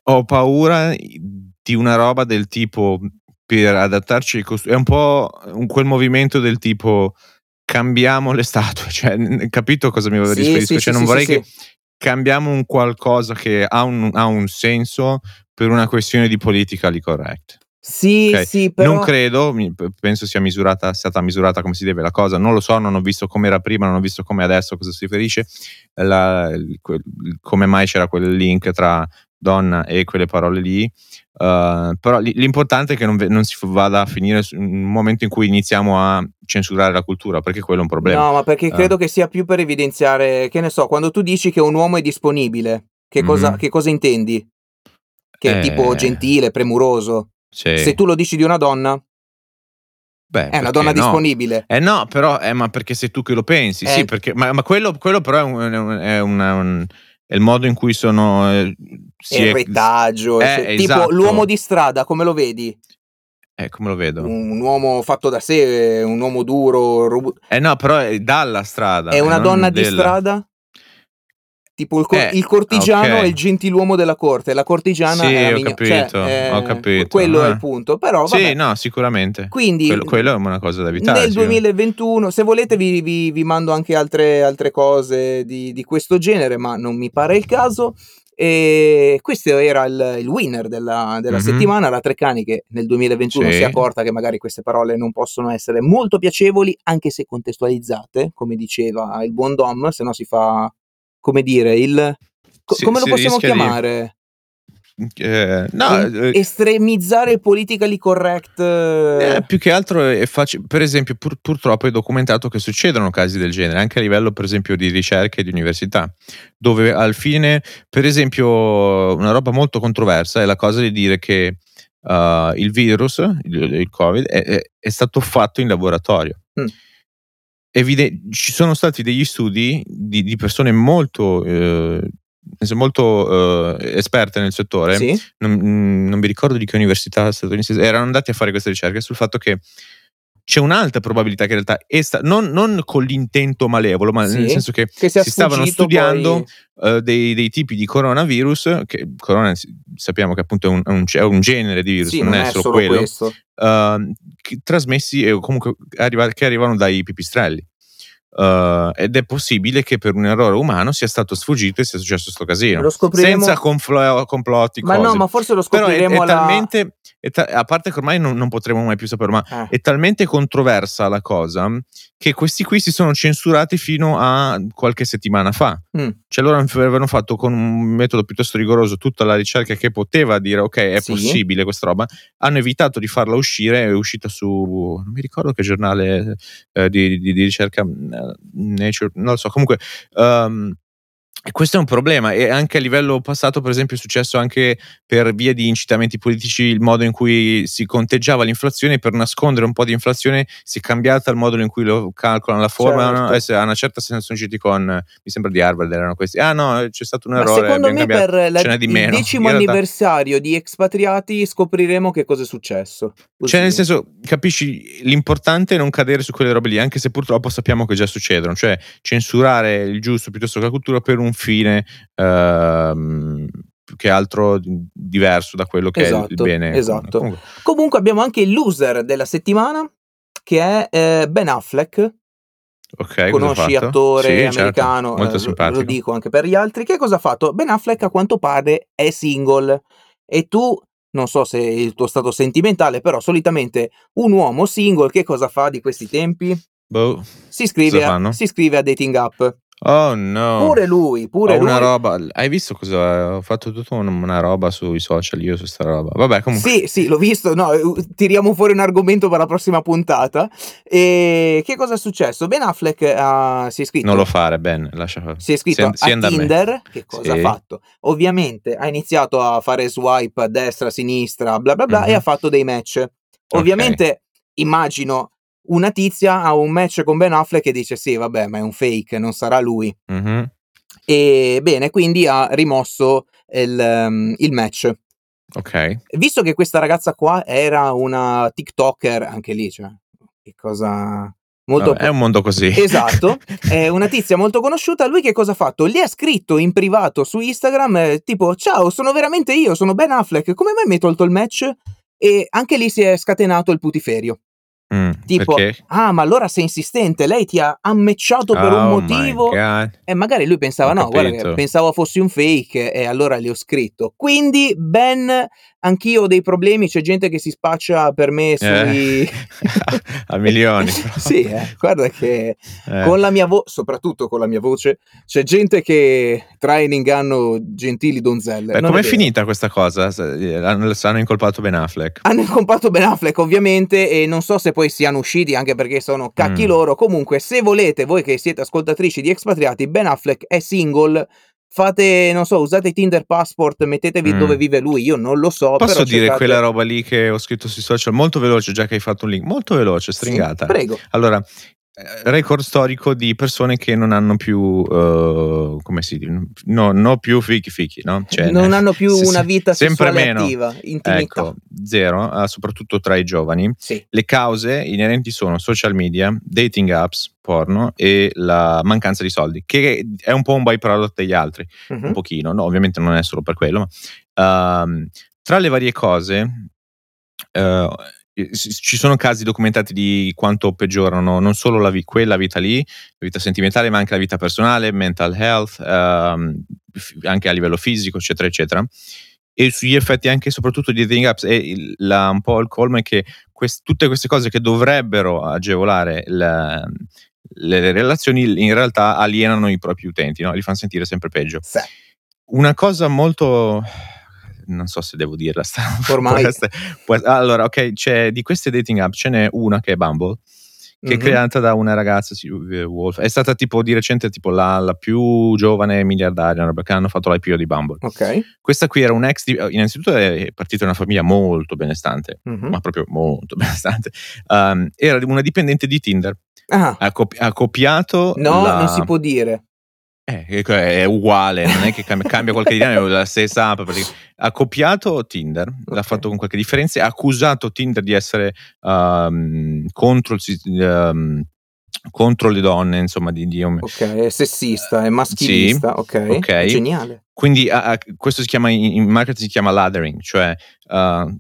Ho paura di una roba del tipo. Per adattarci ai costumi. È un po' un- quel movimento del tipo. Cambiamo le statue, cioè, capito cosa mi Sì, riferisco? sì, cioè, sì, non vorrei che. Cambiamo un qualcosa che ha un, ha un senso per una questione di politically correct. Sì, Ok, sì, però... Non credo, penso sia misurata, stata misurata come si deve la cosa, non lo so, non ho visto come era prima, non ho visto come adesso, cosa si riferisce, la- quel- come mai c'era quel link tra donna e quelle parole lì, uh, però li- l'importante è che non, non si vada a finire in un momento in cui iniziamo a censurare la cultura, perché quello è un problema. No, ma perché Eh. credo che sia più per evidenziare, che ne so, quando tu dici che un uomo è disponibile, che, cosa, Mhm. che cosa intendi? Che è tipo Eh. gentile, premuroso. Sì. Se tu lo dici di una donna, Beh, è una donna no? disponibile. Eh no, però, eh, ma perché sei tu che lo pensi, Eh. sì, perché, ma, ma quello, quello però è un- è una- un- è il modo in cui sono... eh, si il è- retaggio. Eh, se- tipo esatto. l'uomo di strada, come lo vedi? Eh, come lo vedo? Un uomo fatto da sé, un uomo duro, robu- Eh no, però è dalla strada. È eh, una non donna di della- strada? Tipo il, cor- Eh, il cortigiano ok. è il gentiluomo della corte, la cortigiana Sì, è la ho migno- capito, cioè, ho eh, capito, Quello è eh. il punto. Però Sì, vabbè. no, sicuramente. Quindi Quello, quello è una cosa da evitare. nel sicuramente. 2021, se volete vi, vi- vi mando anche altre, altre cose di, di questo genere, ma non mi pare il caso. E questo era il, il winner della, della Mhm. settimana, la Treccani che nel 2021 Sì. si è accorta che magari queste parole non possono essere molto piacevoli, anche se contestualizzate, come diceva il buon Dom, se no si fa, come dire, il... co- Sì, come lo si possiamo rischia di- chiamare? Eh, no, E- estremizzare il politically correct. Eh, più che altro è facile, per esempio, pur- purtroppo è documentato che succedono casi del genere, anche a livello, per esempio, di ricerca e di università, dove al fine, per esempio, una roba molto controversa è la cosa di dire che uh, il virus, il, il Covid, è, è, è, stato fatto in laboratorio. Mm. Evide- ci sono stati degli studi di, di persone molto eh, molto uh, esperte nel settore, Sì. non, non mi ricordo di che università statunitense, erano andati a fare queste ricerche sul fatto che c'è un'alta probabilità che in realtà, esta, non, non con l'intento malevolo, ma Sì, nel senso che, che si stavano studiando poi- uh, dei, dei tipi di coronavirus, che corona sappiamo che appunto è un, è un- è genere di virus, Sì, non, è solo, quello, questo. uh, che- trasmessi e comunque arriva- che arrivano dai pipistrelli. Uh, ed è possibile che per un errore umano sia stato sfuggito e sia successo questo casino. Lo scopriremo. Senza conflo- complotti, Ma cose. no, ma forse lo Però è, scopriremo è alla... talmente, è ta- a parte che ormai non, non potremo mai più saperlo, ma Eh, è talmente controversa la cosa che questi qui si sono censurati fino a qualche settimana fa. mm, Cioè loro avevano fatto con un metodo piuttosto rigoroso tutta la ricerca che poteva dire ok è Sì. possibile questa roba, hanno evitato di farla uscire, è uscita su, non mi ricordo che giornale eh, di, di- di ricerca, eh, Nature, non lo so, comunque... ehm, e questo è un problema e anche a livello passato per esempio è successo anche per via di incitamenti politici il modo in cui si conteggiava l'inflazione per nascondere un po' di inflazione si è cambiata il modo in cui lo calcolano la forma Certo. no? Adesso a una certa se ne sono usciti con mi sembra di Harvard erano questi ah no c'è stato un Ma errore secondo abbiamo me cambiato. per la- di il decimo realtà- anniversario di Expatriati scopriremo che cosa è successo. Così. Cioè, nel senso, capisci, l'importante è non cadere su quelle robe lì, anche se purtroppo sappiamo che già succedono, cioè censurare il giusto piuttosto che la cultura per un fine ehm, più che altro di- diverso da quello che è il Esatto, bene. esatto. Comunque, Comunque abbiamo anche il loser della settimana che è eh, Ben Affleck. ok, cosa ha Conosci attore Sì, certo, americano, molto eh, lo dico anche per gli altri. Che cosa ha fatto? Ben Affleck a quanto pare è single e tu non so se il tuo stato sentimentale, però solitamente un uomo single che cosa fa di questi tempi? Boh. Si iscrive, a, si iscrive a dating app. Oh no. Pure lui, pure Ho lui. una roba, hai visto cosa ho fatto tutta una, roba sui social io su sta roba. Vabbè, comunque Sì, sì, l'ho visto. No, tiriamo fuori un argomento per la prossima puntata. E che cosa è successo? Ben Affleck ha- si è iscritto. non lo fare, Ben, lascia fare. si è iscritto Sien- a. Tinder. Che cosa Sì. ha fatto? Ovviamente ha iniziato a fare swipe a destra, a sinistra, bla bla bla, Mhm. e ha fatto dei match. Ovviamente, immagino una tizia ha un match con Ben Affleck e dice: Sì, vabbè, ma è un fake, non sarà lui. Mhm. E bene, quindi ha rimosso il, ehm, il match. Ok. Visto che questa ragazza qua era una TikToker, anche lì, cioè, che cosa molto Vabbè, è un mondo così. Esatto, è una tizia molto conosciuta. Lui che cosa ha fatto? Gli ha scritto in privato su Instagram, eh, tipo: Ciao, sono veramente io, sono Ben Affleck. Come mai mi hai tolto il match? E anche lì si è scatenato il putiferio. Mm, Tipo, perché? ah, ma allora sei insistente, lei ti ha ammecciato per un Oh my motivo. E magari lui pensava: Ho no, guarda, capito. che pensavo fossi un fake, e allora le ho scritto. Quindi, Ben, anch'io ho dei problemi. C'è gente che si spaccia per me sui. Eh, a milioni. sì, eh, guarda che Eh. con la mia voce, soprattutto con la mia voce, c'è gente che trae in inganno gentili donzelle. Beh, com'è è finita questa cosa? S- Hanno, hanno incolpato Ben Affleck. Hanno incolpato Ben Affleck, ovviamente, e non so se poi siano usciti anche perché sono cacchi Mm. loro. Comunque, se volete, voi che siete ascoltatrici di Expatriati, Ben Affleck è single. Fate, non so, usate Tinder Passport, mettetevi Mm. dove vive lui. Io non lo so. Posso dire cercate- quella roba lì che ho scritto sui social molto veloce, già che hai fatto un link, molto veloce, Sì, stringata. prego. Allora, record storico di persone che non hanno più, eh, come si dice, no, no più fichi fichi, no? Cioè, non hanno più se- una vita sempre meno. attiva, intimità. Ecco, zero, eh, soprattutto tra i giovani. Sì. Le cause inerenti sono social media, dating apps, porno e la mancanza di soldi, che è un po' un byproduct degli altri, Mhm. un pochino, no? ovviamente non è solo per quello, ma ehm, tra le varie cose eh, s- ci sono casi documentati di quanto peggiorano non solo la vi- quella vita lì, la vita sentimentale, ma anche la vita personale, mental health, ehm, anche a livello fisico, eccetera, eccetera. E sugli effetti anche e soprattutto di dating apps e il- la- un po' il colmo è che quest- tutte queste cose che dovrebbero agevolare la- le relazioni in realtà alienano i propri utenti, no? li fanno sentire sempre peggio. Sì. Una cosa molto non so se devo dirla. Sta, Ormai. questa- può- allora, ok, c'è, di queste dating app ce n'è una che è Bumble, che è Mhm. creata da una ragazza, eh, Wolf. È stata tipo di recente tipo la, la più giovane miliardaria, perché hanno fatto l'IPO di Bumble. Ok. Questa qui era un ex, di, innanzitutto è partita da una famiglia molto benestante, Mhm. ma proprio molto benestante. Um, era una dipendente di Tinder. Ah, Ha, copi- ha copiato. no, la- non si può dire. Eh, è uguale, non è che cambia, cambia qualche dinamica, è la stessa app. Ha copiato Tinder, l'ha Ok. fatto con qualche differenza, ha accusato Tinder di essere um, contro, il, um, contro le donne, insomma, di, di Ok, è sessista, è maschilista. ok. ok. Geniale. Quindi ha- questo si chiama in in marketing si chiama lathering, cioè uh,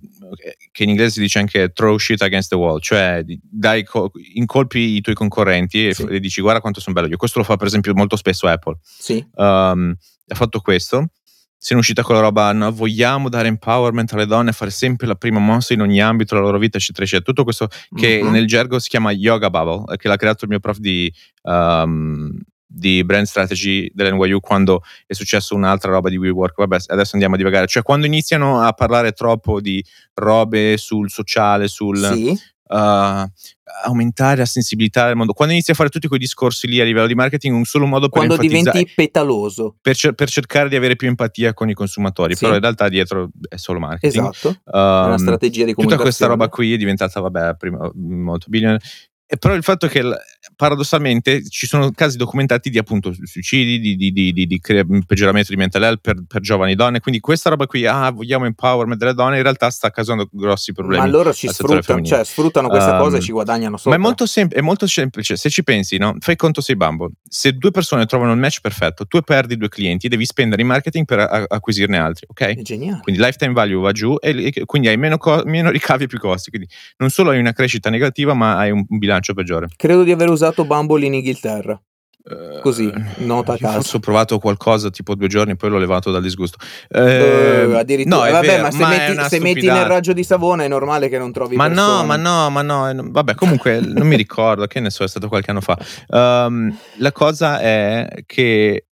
che in inglese si dice anche throw shit against the wall, cioè dai co- incolpi i tuoi concorrenti e, Sì. e dici guarda quanto sono bello io. Questo lo fa per esempio molto spesso Apple. Sì. Um, ha fatto questo. È uscita con la roba, no, vogliamo dare empowerment alle donne, fare sempre la prima mossa in ogni ambito della loro vita, eccetera, eccetera. Tutto questo che Mhm. nel gergo si chiama Yoga Bubble, eh, che l'ha creato il mio prof di, um, di brand strategy dell'NYU quando è successo un'altra roba di WeWork. Vabbè, adesso andiamo a divagare. Cioè, quando iniziano a parlare troppo di robe sul sociale, sul Sì. Uh, aumentare la sensibilità del mondo, quando inizi a fare tutti quei discorsi lì a livello di marketing, un solo modo per Quando diventi petaloso. per, cer- per cercare di avere più empatia con i consumatori, Sì. però in realtà dietro è solo marketing. Esatto. È una Um, strategia di tutta comunicazione. questa roba qui è diventata, vabbè, prima molto billion. E però il fatto che l- paradossalmente ci sono casi documentati di appunto suicidi, di, di- di- di- di cre- peggioramento di mental health per, per giovani donne. Quindi questa roba qui, ah, vogliamo empowerment delle donne, in realtà sta causando grossi problemi. Ma loro ci sfruttano, cioè sfruttano questa Um, cosa e ci guadagnano sopra. Ma è molto, sem- è molto semplice. Se ci pensi, no? fai conto sei Bumble. Se due persone trovano il match perfetto, tu perdi due clienti, devi spendere in marketing per a- acquisirne altri, ok? È geniale. Quindi lifetime value va giù e, e quindi hai meno, co- meno ricavi e più costi. Quindi non solo hai una crescita negativa, ma hai un, un bilancio peggiore. Credo di aver usato Bumble in Inghilterra. Eh, Così, nota a caso. Forse ho provato qualcosa tipo due giorni, poi l'ho levato dal disgusto. Eh, Eh, addirittura. no, Vabbè, vero, ma se, ma metti, se metti nel raggio di Savona è normale che non trovi Ma no, persone. ma no, ma no, eh, no, vabbè, comunque non mi ricordo, che ne so, è stato qualche anno fa. Um, la cosa è che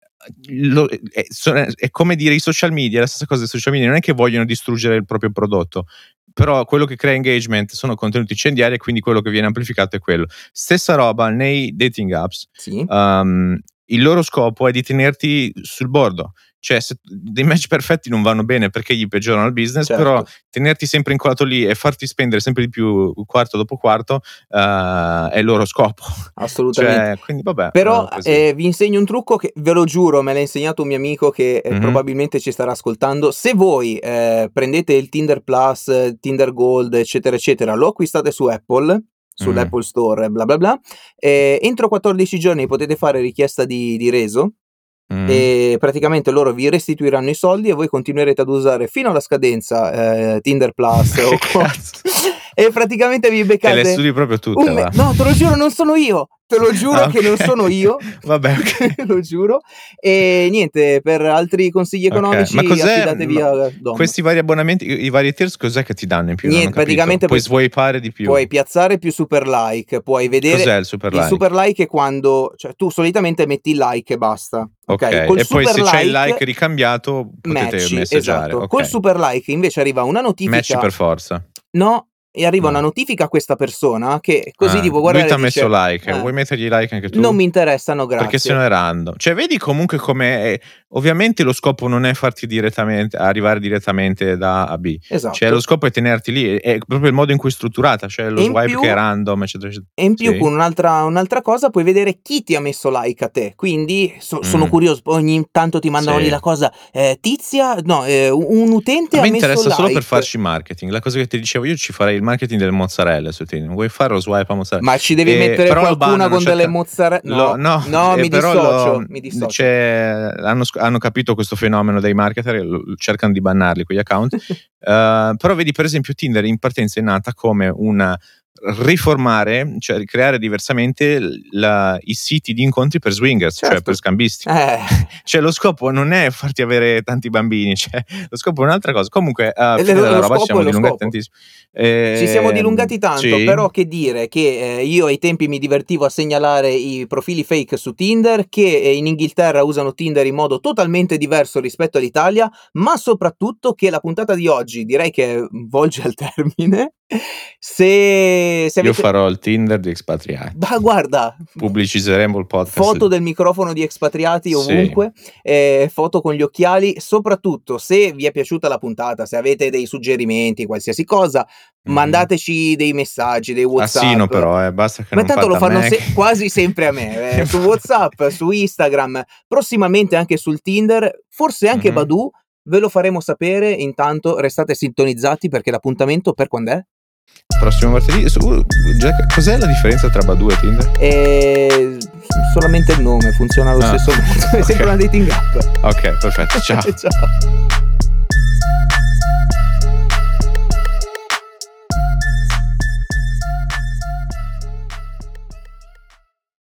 lo- è, è come dire i social media, la stessa cosa dei social media, non è che vogliono distruggere il proprio prodotto, però quello che crea engagement sono contenuti incendiari e quindi quello che viene amplificato è quello. Stessa roba nei dating apps, Sì. um, il loro scopo è di tenerti sul bordo. Cioè, se dei match perfetti non vanno bene perché gli peggiorano il business, Certo. però tenerti sempre incollato lì e farti spendere sempre di più quarto dopo quarto eh, è il loro scopo. Assolutamente. Cioè, quindi vabbè. Però eh, eh, vi insegno un trucco che ve lo giuro, me l'ha insegnato un mio amico che eh, Mhm. probabilmente ci starà ascoltando. Se voi eh, prendete il Tinder Plus, Tinder Gold, eccetera, eccetera, lo acquistate su Apple, sull'Apple Mhm. Store, bla bla bla, eh, entro 14 giorni potete fare richiesta di, di reso Mm. e praticamente loro vi restituiranno i soldi e voi continuerete ad usare fino alla scadenza eh, Tinder Plus o? e praticamente vi Te le beccate studi proprio tutte, me- no te lo giuro non sono io te lo giuro Ah, che non sono io Vabbè, ok. te lo giuro e niente per altri consigli economici ma cos'è- affidatevi ma a Dom Questi vari abbonamenti, i, vari tiers, cos'è che ti danno in più? Niente, praticamente puoi swipeare di più. puoi piazzare più super like puoi vedere Cos'è il super il like? super like è quando cioè tu solitamente metti like e basta ok, Col e poi se super c'è il like ricambiato potete matchi, messaggiare. esatto. Col super like invece arriva una Match notifica. per forza. No, e arriva No. una notifica a questa persona che così Ah, tipo guardare Lui ti ha dice, messo like, eh, vuoi mettergli like anche tu? Non mi interessano, grazie. Perché se no è random. Cioè, vedi comunque come. Ovviamente lo scopo non è farti direttamente arrivare direttamente da A a B. Esatto. Cioè, lo scopo è tenerti lì. È proprio il modo in cui è strutturata. Cioè, lo E swipe più- che è random, eccetera, eccetera. E in più Sì. con un'altra, un'altra cosa puoi vedere chi ti ha messo like a te. Quindi so- sono Mm. curioso, ogni tanto ti mandano Sì. lì la cosa, eh, Tizia, no, eh, un utente A ha me messo interessa solo like. per farci marketing. La cosa che ti dicevo io ci farei il marketing del mozzarella su Tinder. Vuoi fare lo swipe a mozzarella? Ma ci devi Eh, mettere qualcuna con cerca- delle mozzarella? No, Lo- no, eh, mi dissocio, lo- mi dissocio. c'è- hanno, sc- hanno capito questo fenomeno dei marketer e cercano di bannarli quegli account. Eh, però vedi, per esempio, Tinder in partenza è nata come una riformare, cioè ricreare diversamente la, i siti di incontri per swingers, certo. cioè per scambisti. Eh. Cioè lo scopo non è farti avere tanti bambini, cioè, lo scopo è un'altra cosa. Comunque, a uh, fine della roba ci siamo dilungati tantissimo. Eh, ci siamo dilungati tanto, sì. però che dire che eh, io ai tempi mi divertivo a segnalare i profili fake su Tinder, che eh, in Inghilterra usano Tinder in modo totalmente diverso rispetto all'Italia, ma soprattutto che la puntata di oggi direi che volge al termine se, se avete... Io farò il Tinder di espatriati. Ma guarda, pubblicizzeremo il podcast. Foto del microfono di espatriati ovunque, sì. eh, foto con gli occhiali. Soprattutto, se vi è piaciuta la puntata, se avete dei suggerimenti, qualsiasi cosa, mm. mandateci dei messaggi, dei WhatsApp. Assino però, eh, basta che Ma tanto lo fanno se- quasi sempre a me, eh, su WhatsApp, su Instagram, prossimamente anche sul Tinder, forse anche mm-hmm. Badu. Ve lo faremo sapere. Intanto restate sintonizzati perché l'appuntamento per quando è? Prossimo martedì. Uh, Jack, cos'è la differenza tra Badu e Tinder? Eh, solamente il nome, funziona allo ah, stesso modo. Okay. È sempre una dating app. Ok, perfetto. Ciao. Ciao.